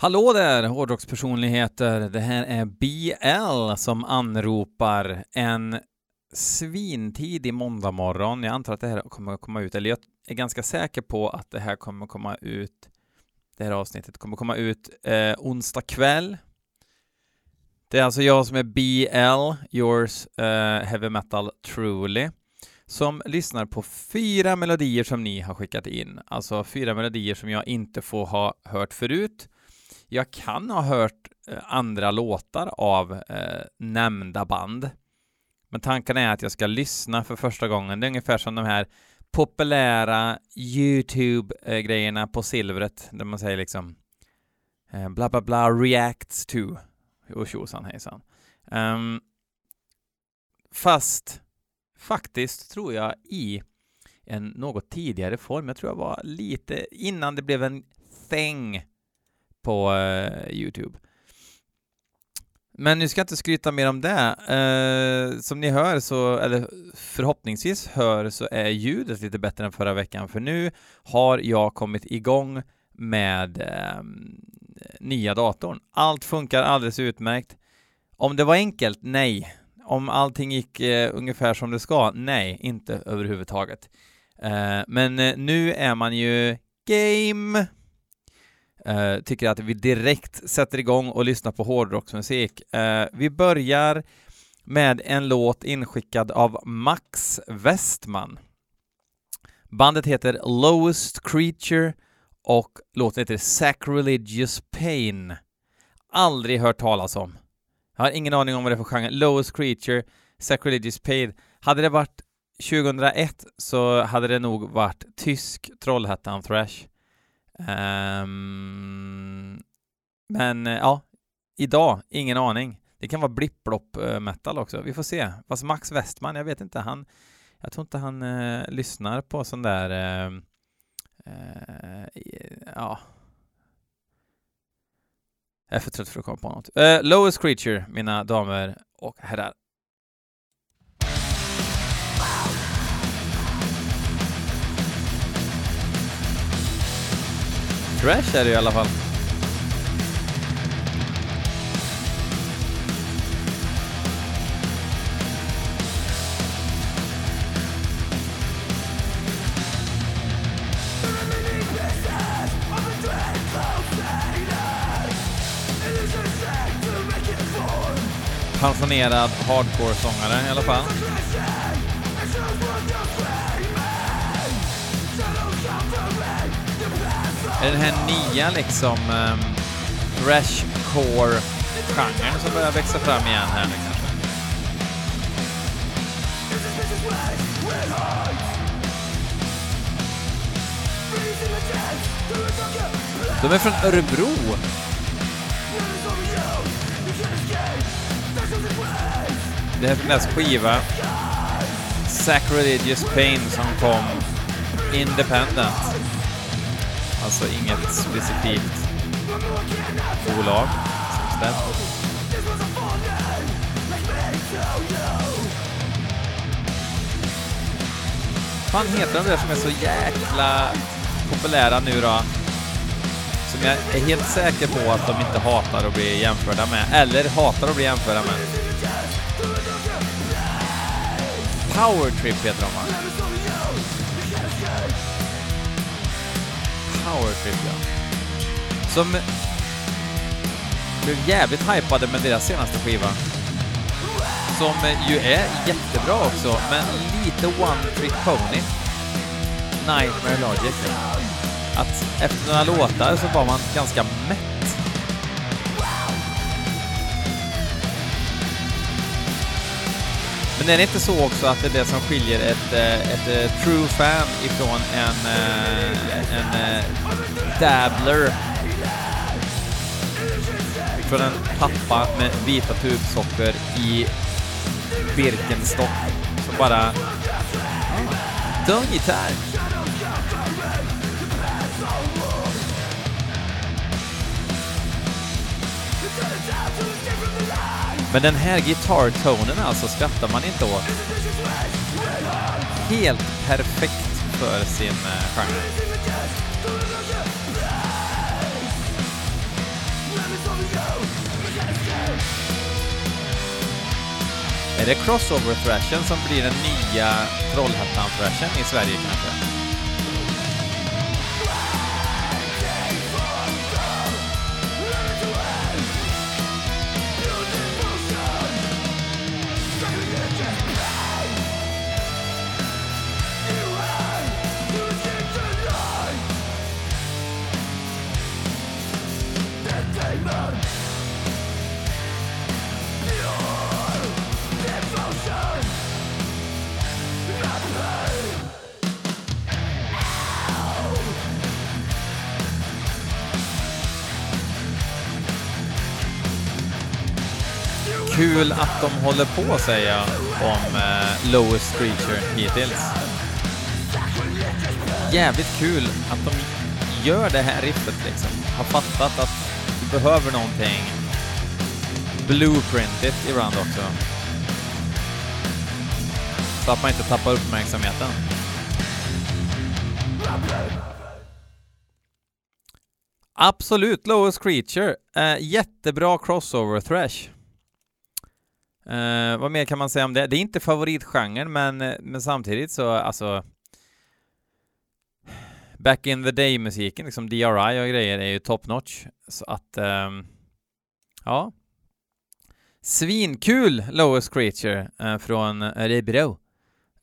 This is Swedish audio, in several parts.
Hallå där hårdrockspersonligheter! Det här är BL som anropar en svintidig måndagmorgon. Jag antar att det här kommer att komma ut, eller jag är ganska säker på att det här kommer att komma ut, det här avsnittet kommer att komma ut eh, onsdag kväll. Det är alltså jag som är BL, yours eh, heavy metal truly, som lyssnar på fyra melodier som ni har skickat in. Alltså fyra melodier som jag inte får ha hört förut jag kan ha hört eh, andra låtar av eh, nämnda band. Men tanken är att jag ska lyssna för första gången. Det är ungefär som de här populära YouTube-grejerna på silvret, där man säger liksom eh, bla bla bla reacts to och tjosan hejsan. Um, fast faktiskt tror jag i en något tidigare form. Jag tror jag var lite innan det blev en thing på eh, Youtube. Men nu ska jag inte skryta mer om det. Eh, som ni hör så, eller förhoppningsvis hör, så är ljudet lite bättre än förra veckan, för nu har jag kommit igång med eh, nya datorn. Allt funkar alldeles utmärkt. Om det var enkelt? Nej. Om allting gick eh, ungefär som det ska? Nej, inte överhuvudtaget. Eh, men eh, nu är man ju game Uh, tycker att vi direkt sätter igång och lyssnar på hårdrocksmusik. Uh, vi börjar med en låt inskickad av Max Westman. Bandet heter Lowest Creature och låten heter Sacrilegious Pain. Aldrig hört talas om. Jag har ingen aning om vad det är för genre. Lowest Creature, Sacrilegious Pain. Hade det varit 2001 så hade det nog varit tysk Trollhättan-thrash. Um, men eh, ja, idag, ingen aning. Det kan vara blipplopp uh, eh, metal också. Vi får se. Fast Max Westman, jag vet inte. Han, jag tror inte han uh, lyssnar på sån där... Uh, ja. Jag är för trött för att komma på något. Lowest Creature, mina damer och herrar. Trash är det i alla fall. Pensionerad hardcore-sångare i alla fall. Den här nya liksom um, thrashcore-genren som börjar växa fram igen här nu kanske? De är från Örebro. Det här är deras skiva Sacrilegious Pain som kom independent. Alltså inget specifikt bolag som fan heter de där som är så jäkla populära nu då? Som jag är helt säker på att de inte hatar att bli jämförda med, eller hatar att bli jämförda med. Power Trip heter de va? Power Trip, ja. Som blev jävligt hypade med deras senaste skiva. Som ju är jättebra också, men lite One Trick Pony. Nightmare Logic. Att efter några låtar så var man ganska mätt är det inte så också att det är det som skiljer ett, eh, ett, ett true fan ifrån en, eh, en, en dabbler? Från en pappa med vita tubsocker i Birkenstock som bara... Ah, tung gitarr. Men den här gitarrtonen alltså skrattar man inte åt. Helt perfekt för sin eh, genre. Är det crossover-thrashen som blir den nya Trollhättan-thrashen i Sverige kanske? Kul att de håller på, säger jag, om eh, Lowest Creature hittills. Jävligt kul att de gör det här riffet liksom. Har fattat att du behöver någonting blueprintigt ibland också. Så att man inte tappar uppmärksamheten. Absolut, Lowest Creature. Eh, jättebra crossover thrash. Eh, vad mer kan man säga om det? Det är inte favoritgenren, men, eh, men samtidigt så, alltså... Back in the day-musiken, liksom DRI och grejer, är ju top notch. Så att, um, ja. Svinkul Lowest Creature uh, från eh, Örebro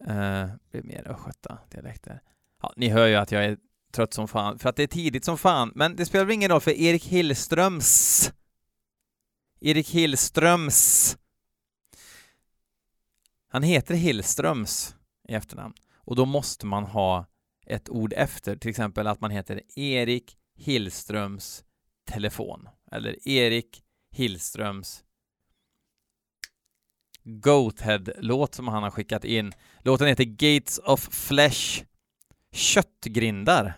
Uh, blir mer östgöta-dialekter. Ja, ni hör ju att jag är trött som fan, för att det är tidigt som fan, men det spelar väl ingen roll för Erik Hillströms Erik Hillströms han heter Hillströms i efternamn och då måste man ha ett ord efter, till exempel att man heter Erik Hillströms telefon eller Erik Hillströms Goathead-låt som han har skickat in. Låten heter Gates of Flesh Köttgrindar.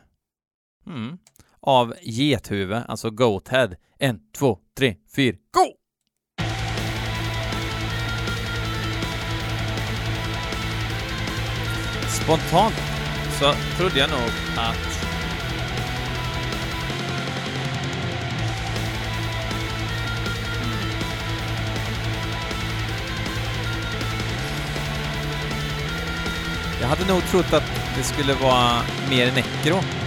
Mm. Av gethuvud, alltså Goathead. En, två, tre, fyra, go! Spontant så trodde jag nog att Jag hade nog trott att det skulle vara mer Necro.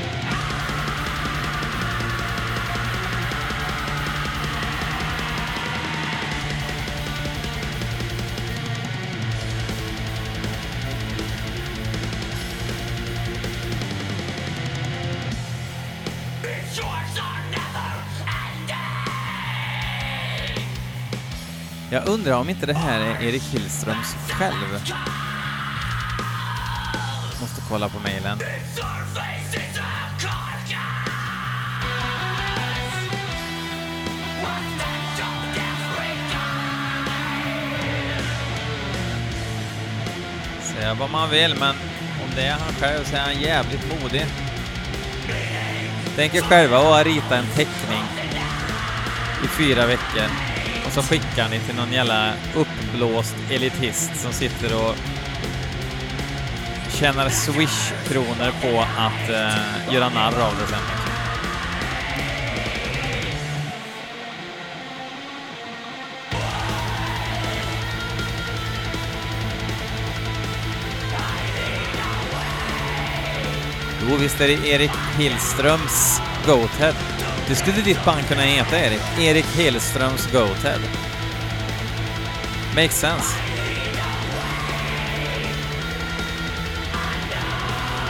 Jag undrar om inte det här är Erik Hillströms själv. Måste kolla på mejlen. Säga vad man vill, men om det är han själv så är han jävligt modig. Tänk er själva att rita en teckning i fyra veckor och så skickar ni till någon jävla uppblåst elitist som sitter och tjänar swish-kronor på att eh, göra narr av det sen. Jo, visst är det Erik Hillströms Goathead. Det skulle ditt band kunna heta, Erik. Erik Hillströms Goathead. Makes sense.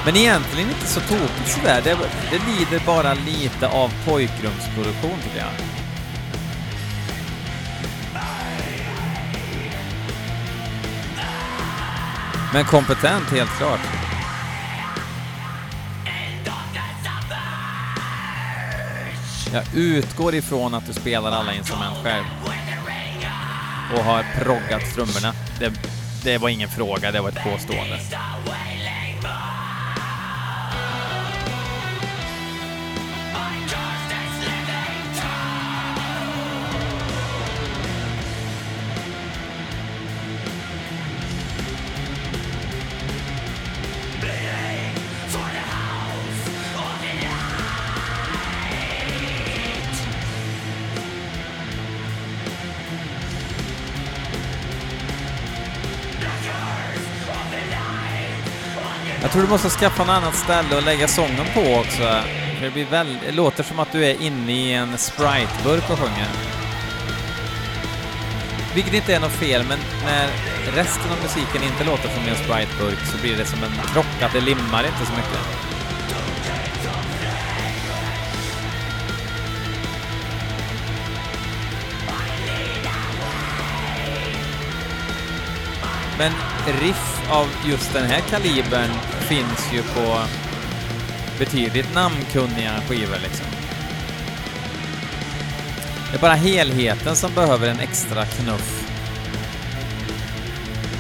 Men egentligen inte så tokigt sådär. Det, det lider bara lite av pojkrumsproduktion, tycker jag. Men kompetent, helt klart. Jag utgår ifrån att du spelar alla instrument själv. Och har proggat trummorna. Det, det var ingen fråga, det var ett påstående. Jag tror du måste skaffa något annat ställe och lägga sången på också. För det, blir väl, det låter som att du är inne i en Sprite-burk och sjunger. Vilket inte är något fel, men när resten av musiken inte låter som en Sprite-burk så blir det som en krock, att det limmar inte så mycket. Men riff av just den här kalibern finns ju på betydligt namnkunniga skivor liksom. Det är bara helheten som behöver en extra knuff.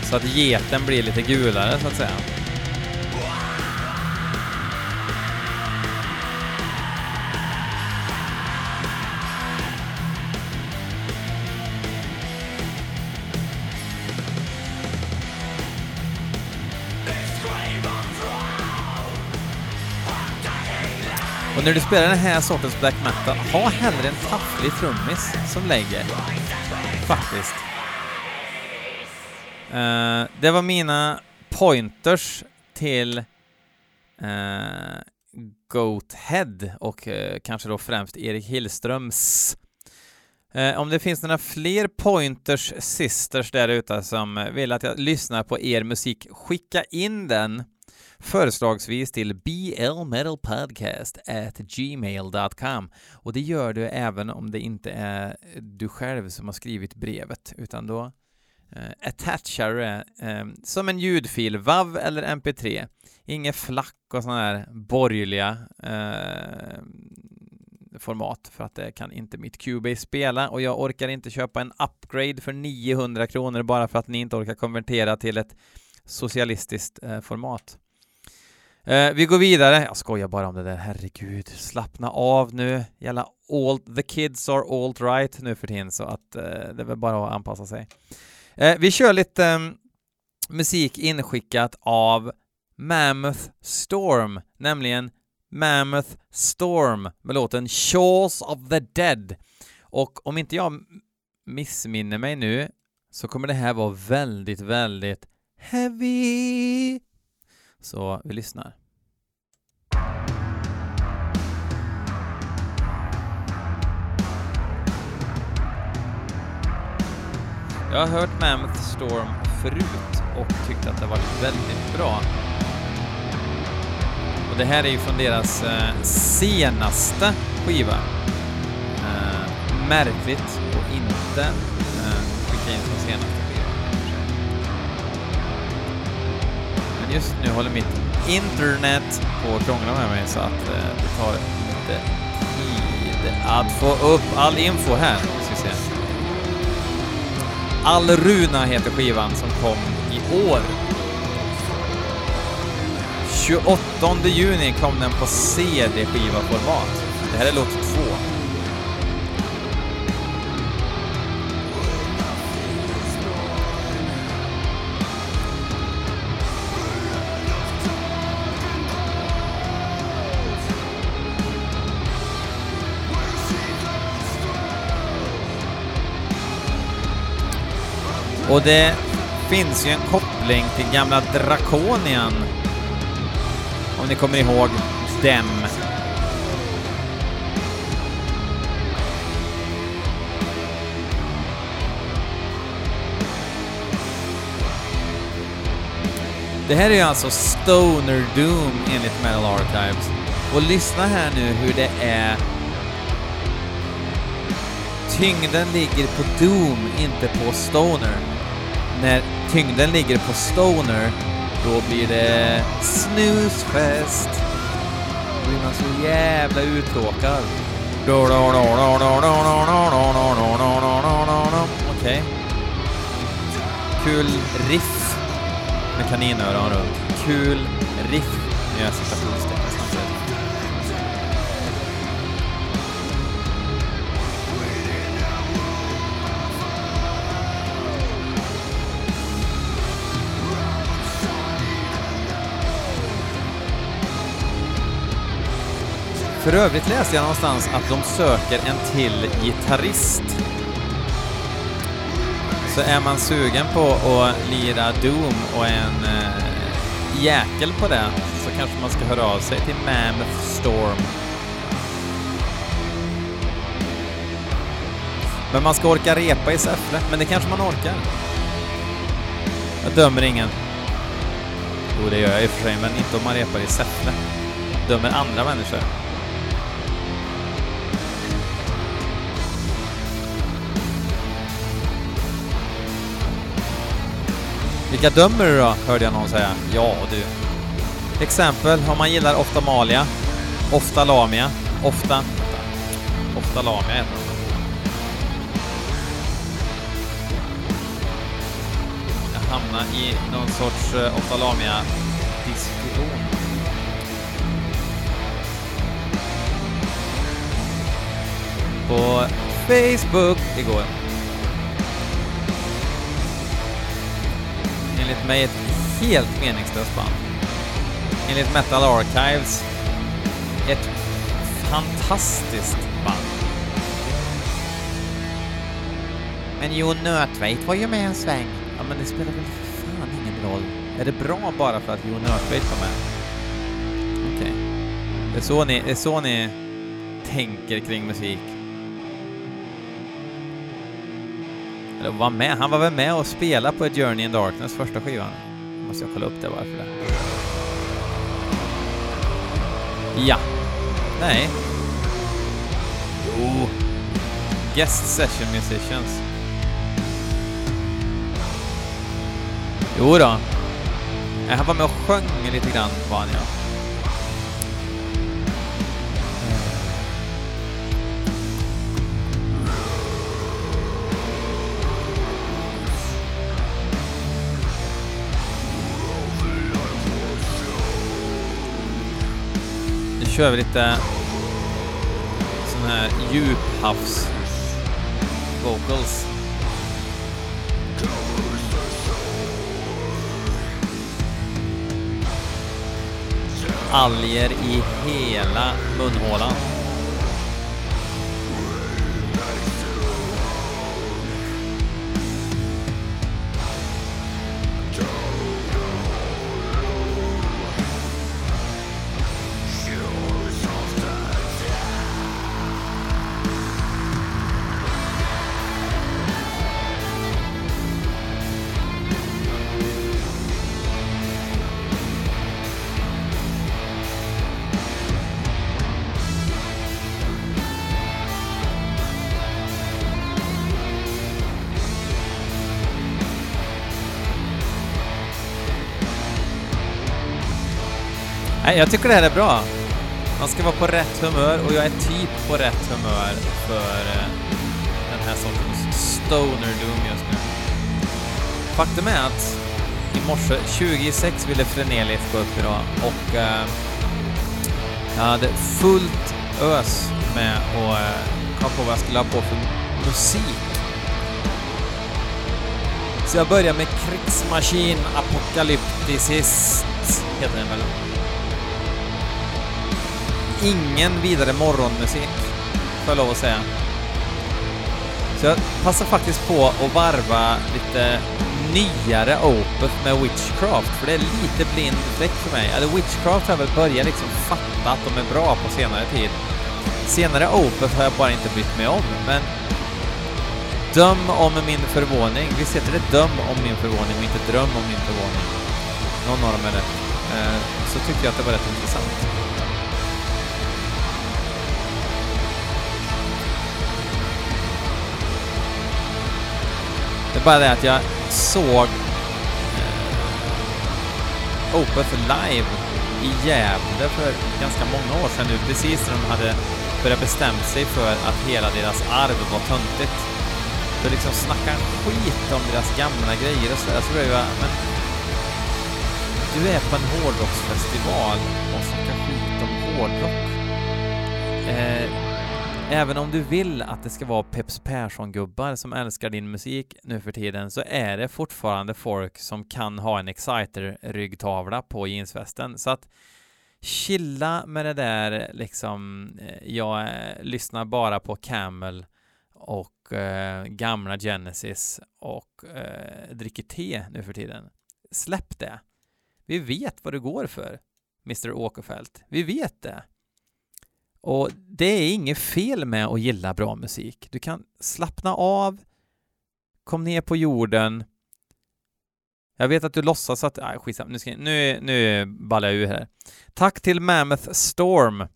Så att geten blir lite gulare, så att säga. Och när du spelar den här sortens black metal, ha hellre en tafflig trummis som lägger. Faktiskt. Uh, det var mina pointers till uh, Goathead och uh, kanske då främst Erik Hillströms. om det finns några fler pointers sisters där ute som vill att jag lyssnar på er musik, skicka in den förslagsvis till blmetalpodcast@gmail.com och det gör du även om det inte är du själv som har skrivit brevet utan då eh, attachar du det eh, som en ljudfil, WAV eller MP3. Inget flack och sådana här borgerliga eh, format för att det kan inte mitt Cubase spela och jag orkar inte köpa en upgrade för 900 kronor bara för att ni inte orkar konvertera till ett socialistiskt eh, format. Eh, vi går vidare. Jag skojar bara om det där, herregud. Slappna av nu. Jävla alt, the kids are alt right nu för tiden, så att eh, det är väl bara att anpassa sig. Eh, vi kör lite mm, musik inskickat av Mammoth Storm, nämligen Mammoth Storm med låten Shaws of the Dead. Och om inte jag missminner mig nu så kommer det här vara väldigt, väldigt heavy så vi lyssnar. Jag har hört Mammoth Storm förut och tyckte att det var väldigt bra. Och det här är ju från deras eh, senaste skiva. Eh, märkligt och inte just nu håller mitt internet på att krångla med mig så att eh, det tar lite tid att få upp all info här. Ska se. Allruna heter skivan som kom i år. 28 juni kom den på CD-skiva-format. Det här är låt två. Och det finns ju en koppling till gamla Draconian. Om ni kommer ihåg dem. Det här är ju alltså Stoner Doom enligt Metal Archives. Och lyssna här nu hur det är tyngden ligger på Doom, inte på Stoner när tyngden ligger på stoner, då blir det snusfest. Då blir man så jävla uttråkad. Okej. Okay. Kul riff med kaninöron runt. Kul riff. Nu gör jag För övrigt läste jag någonstans att de söker en till gitarrist. Så är man sugen på att lira Doom och en eh, jäkel på det så kanske man ska höra av sig till Mammoth Storm. Men man ska orka repa i Säffle, men det kanske man orkar. Jag dömer ingen. Jo, det gör jag i och för sig, men inte om man repar i Säffle. Dömer andra människor. Vilka dömer du då? Hörde jag någon säga. Ja, du. Exempel om man gillar oftamalia, Malia, ofta... Ofta Lamia heter det. Jag hamnar i någon sorts eh, uh, oftalamia-diskussion. På Facebook igår. Enligt mig ett helt meningslöst band. Enligt Metal Archives ett fantastiskt band. Men Jon Nötveit var ju med en sväng. Ja, men det spelar väl för fan ingen roll. Är det bra bara för att Jon Nötveit var med? Okej. Okay. Det, är så ni, det är så ni tänker kring musik. Eller var med. Han var väl med och spelade på Journey in Darkness första skivan. Måste jag kolla upp det varför det. Ja. Nej. Jo. Guest Session Musicians. Jo då. Äh, han var med och sjöng lite grann var han ja. Kör vi lite sån här djuphavs vocals. Alger i hela munhålan. Nej, jag tycker det här är bra. Man ska vara på rätt humör och jag är typ på rätt humör för eh, den här sortens stoner doom just nu. Faktum är att i morse 26 ville Frenelit gå upp idag och eh, jag hade fullt ös med att eh, komma på vad jag skulle ha på för musik. Så jag börjar med Krigsmaskin Apocalypticist, heter den väl? Ingen vidare morgonmusik, får jag lov att säga. Så jag passar faktiskt på att varva lite nyare Opeth med Witchcraft, för det är lite blind fläck för mig. Eller Witchcraft har jag väl börjat liksom fatta att de är bra på senare tid. Senare Opeth har jag bara inte brytt mig om, men döm om min förvåning. Visst heter det döm om min förvåning och inte dröm om min förvåning? Någon av dem är rätt. Eh, så tyckte jag att det var rätt intressant. Det är bara det att jag såg eh, Opeth live i Gävle för ganska många år sedan nu, precis när de hade börjat bestämt sig för att hela deras arv var töntigt. För liksom snackar skit om deras gamla grejer och sådär, så blev jag, men du är på en hårdrocksfestival och snackar skit om hårdrock. Eh, Även om du vill att det ska vara Peps Persson-gubbar som älskar din musik nu för tiden så är det fortfarande folk som kan ha en Exciter-ryggtavla på jeansvästen. Så att chilla med det där liksom, eh, jag eh, lyssnar bara på Camel och eh, gamla Genesis och eh, dricker te nu för tiden. Släpp det. Vi vet vad du går för, Mr Åkerfeldt. Vi vet det. Och det är inget fel med att gilla bra musik. Du kan slappna av, kom ner på jorden. Jag vet att du låtsas att... Nej, skitsamma. Nu, ska, nu, nu ballar jag ur här. Tack till Mammoth Storm.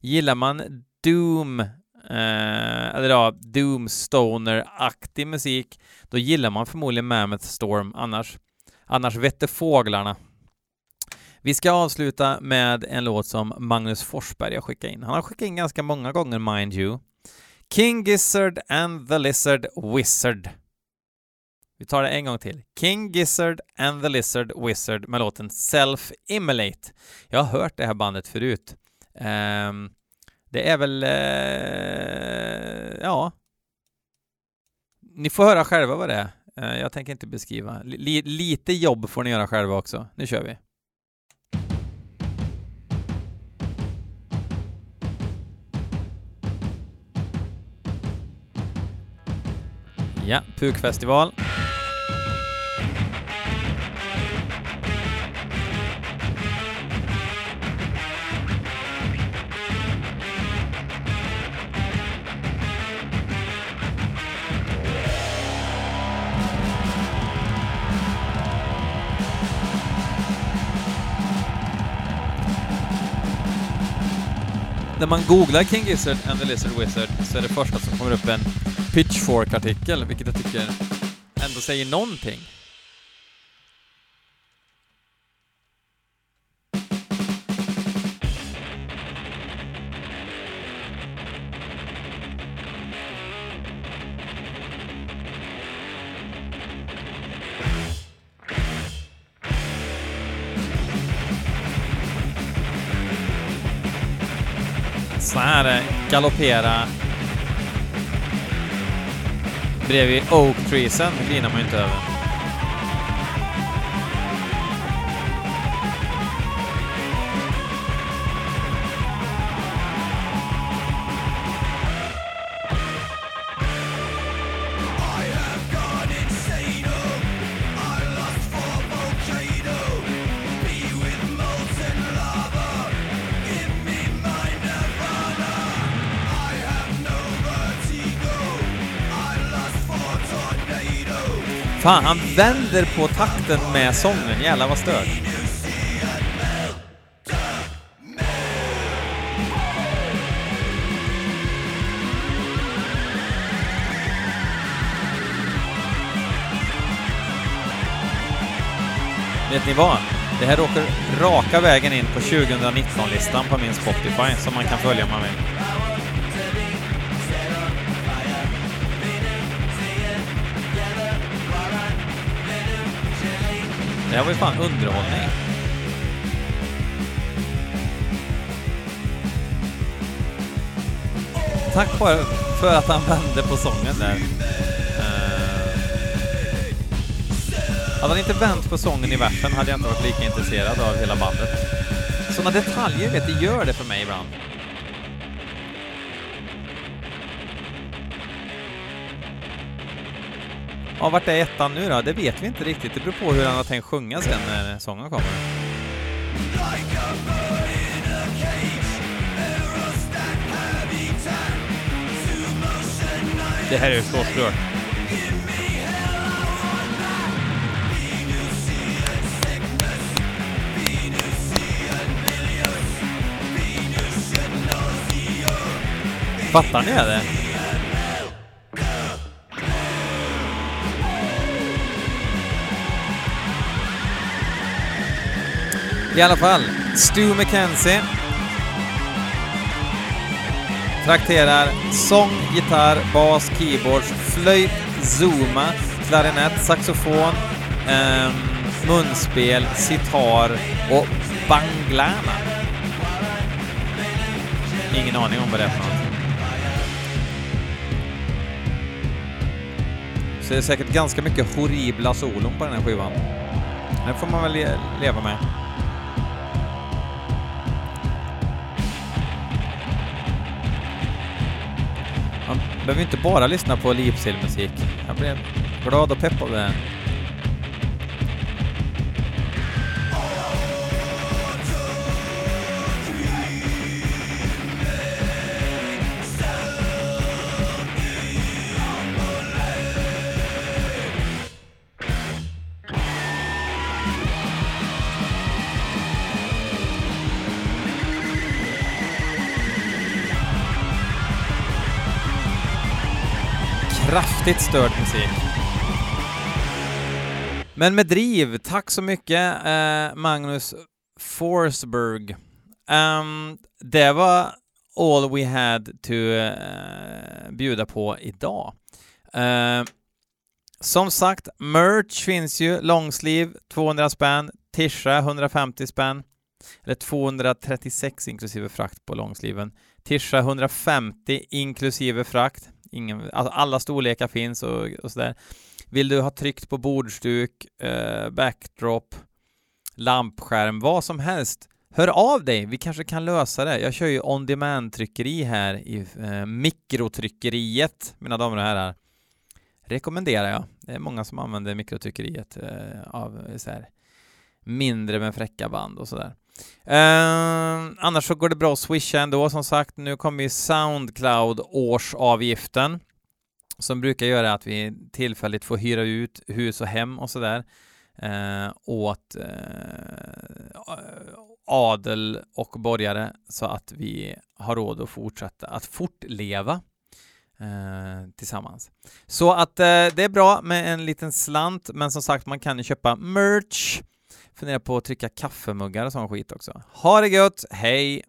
Gillar man Doom, eh, eller ja, Doom Stoner-aktig musik, då gillar man förmodligen Mammoth Storm. Annars, annars vette fåglarna. Vi ska avsluta med en låt som Magnus Forsberg har skickat in. Han har skickat in ganska många gånger, mind you. King Gizzard and the Lizard Wizard. Vi tar det en gång till. King Gizzard and the Lizard Wizard med låten Self-Immolate. Jag har hört det här bandet förut. Um, det är väl... Uh, ja. Ni får höra själva vad det är. Uh, jag tänker inte beskriva. L lite jobb får ni göra själva också. Nu kör vi. Ja, Pukfestival. När man googlar King Gizzard and the Lizard Wizard så är det första som kommer upp en Pitchfork-artikel, vilket jag tycker ändå säger någonting. Så här eh, galoppera bredvid Oak Treesen glinar man ju inte över. Fan, han vänder på takten med sången. Jävlar vad stört. Vet ni vad? Det här åker raka vägen in på 2019-listan på min Spotify som man kan följa om man vill. Det här var ju fan underhållning. Tack vare, för att han vände på sången där. Uh, hade han inte vänt på sången i versen hade jag inte varit lika intresserad av hela bandet. Sådana detaljer, vet du, gör det för mig ibland. Ja, vart är ettan nu då? Det vet vi inte riktigt. Det beror på hur han har tänkt sjunga sen när sången kommer. Det här är så stört. Fattar ni det? I alla fall, Stu McKenzie trakterar sång, gitarr, bas, keyboards, flöjt, zooma, klarinett, saxofon, eh, munspel, sitar och banglana. Ingen aning om vad det är för något. Så det är säkert ganska mycket horribla solon på den här skivan. Det får man väl leva med. Behöver inte bara lyssna på Lipsil-musik. Jag blev glad och pepp av det. Kraftigt störd musik. Men med driv, tack så mycket eh, Magnus Forsberg. Um, det var all we had to uh, bjuda på idag. Uh, som sagt, merch finns ju, långsliv 200 spänn, tisha 150 spänn, eller 236 inklusive frakt på långsliven. Tisha 150 inklusive frakt. Ingen, alltså alla storlekar finns och, och sådär. Vill du ha tryckt på bordsduk, eh, backdrop, lampskärm, vad som helst, Hör av dig, vi kanske kan lösa det. Jag kör ju on demand-tryckeri här i eh, mikrotryckeriet, mina damer och herrar. Rekommenderar jag. Det är många som använder mikrotryckeriet eh, av så här, mindre men fräcka band och sådär. Eh, annars så går det bra att swisha ändå, som sagt. Nu kommer ju Soundcloud-årsavgiften som brukar göra att vi tillfälligt får hyra ut hus och hem och sådär eh, åt eh, adel och borgare så att vi har råd att fortsätta att fortleva eh, tillsammans. Så att eh, det är bra med en liten slant, men som sagt, man kan ju köpa merch. Fundera på att trycka kaffemuggar och sån skit också. Ha det gött, hej!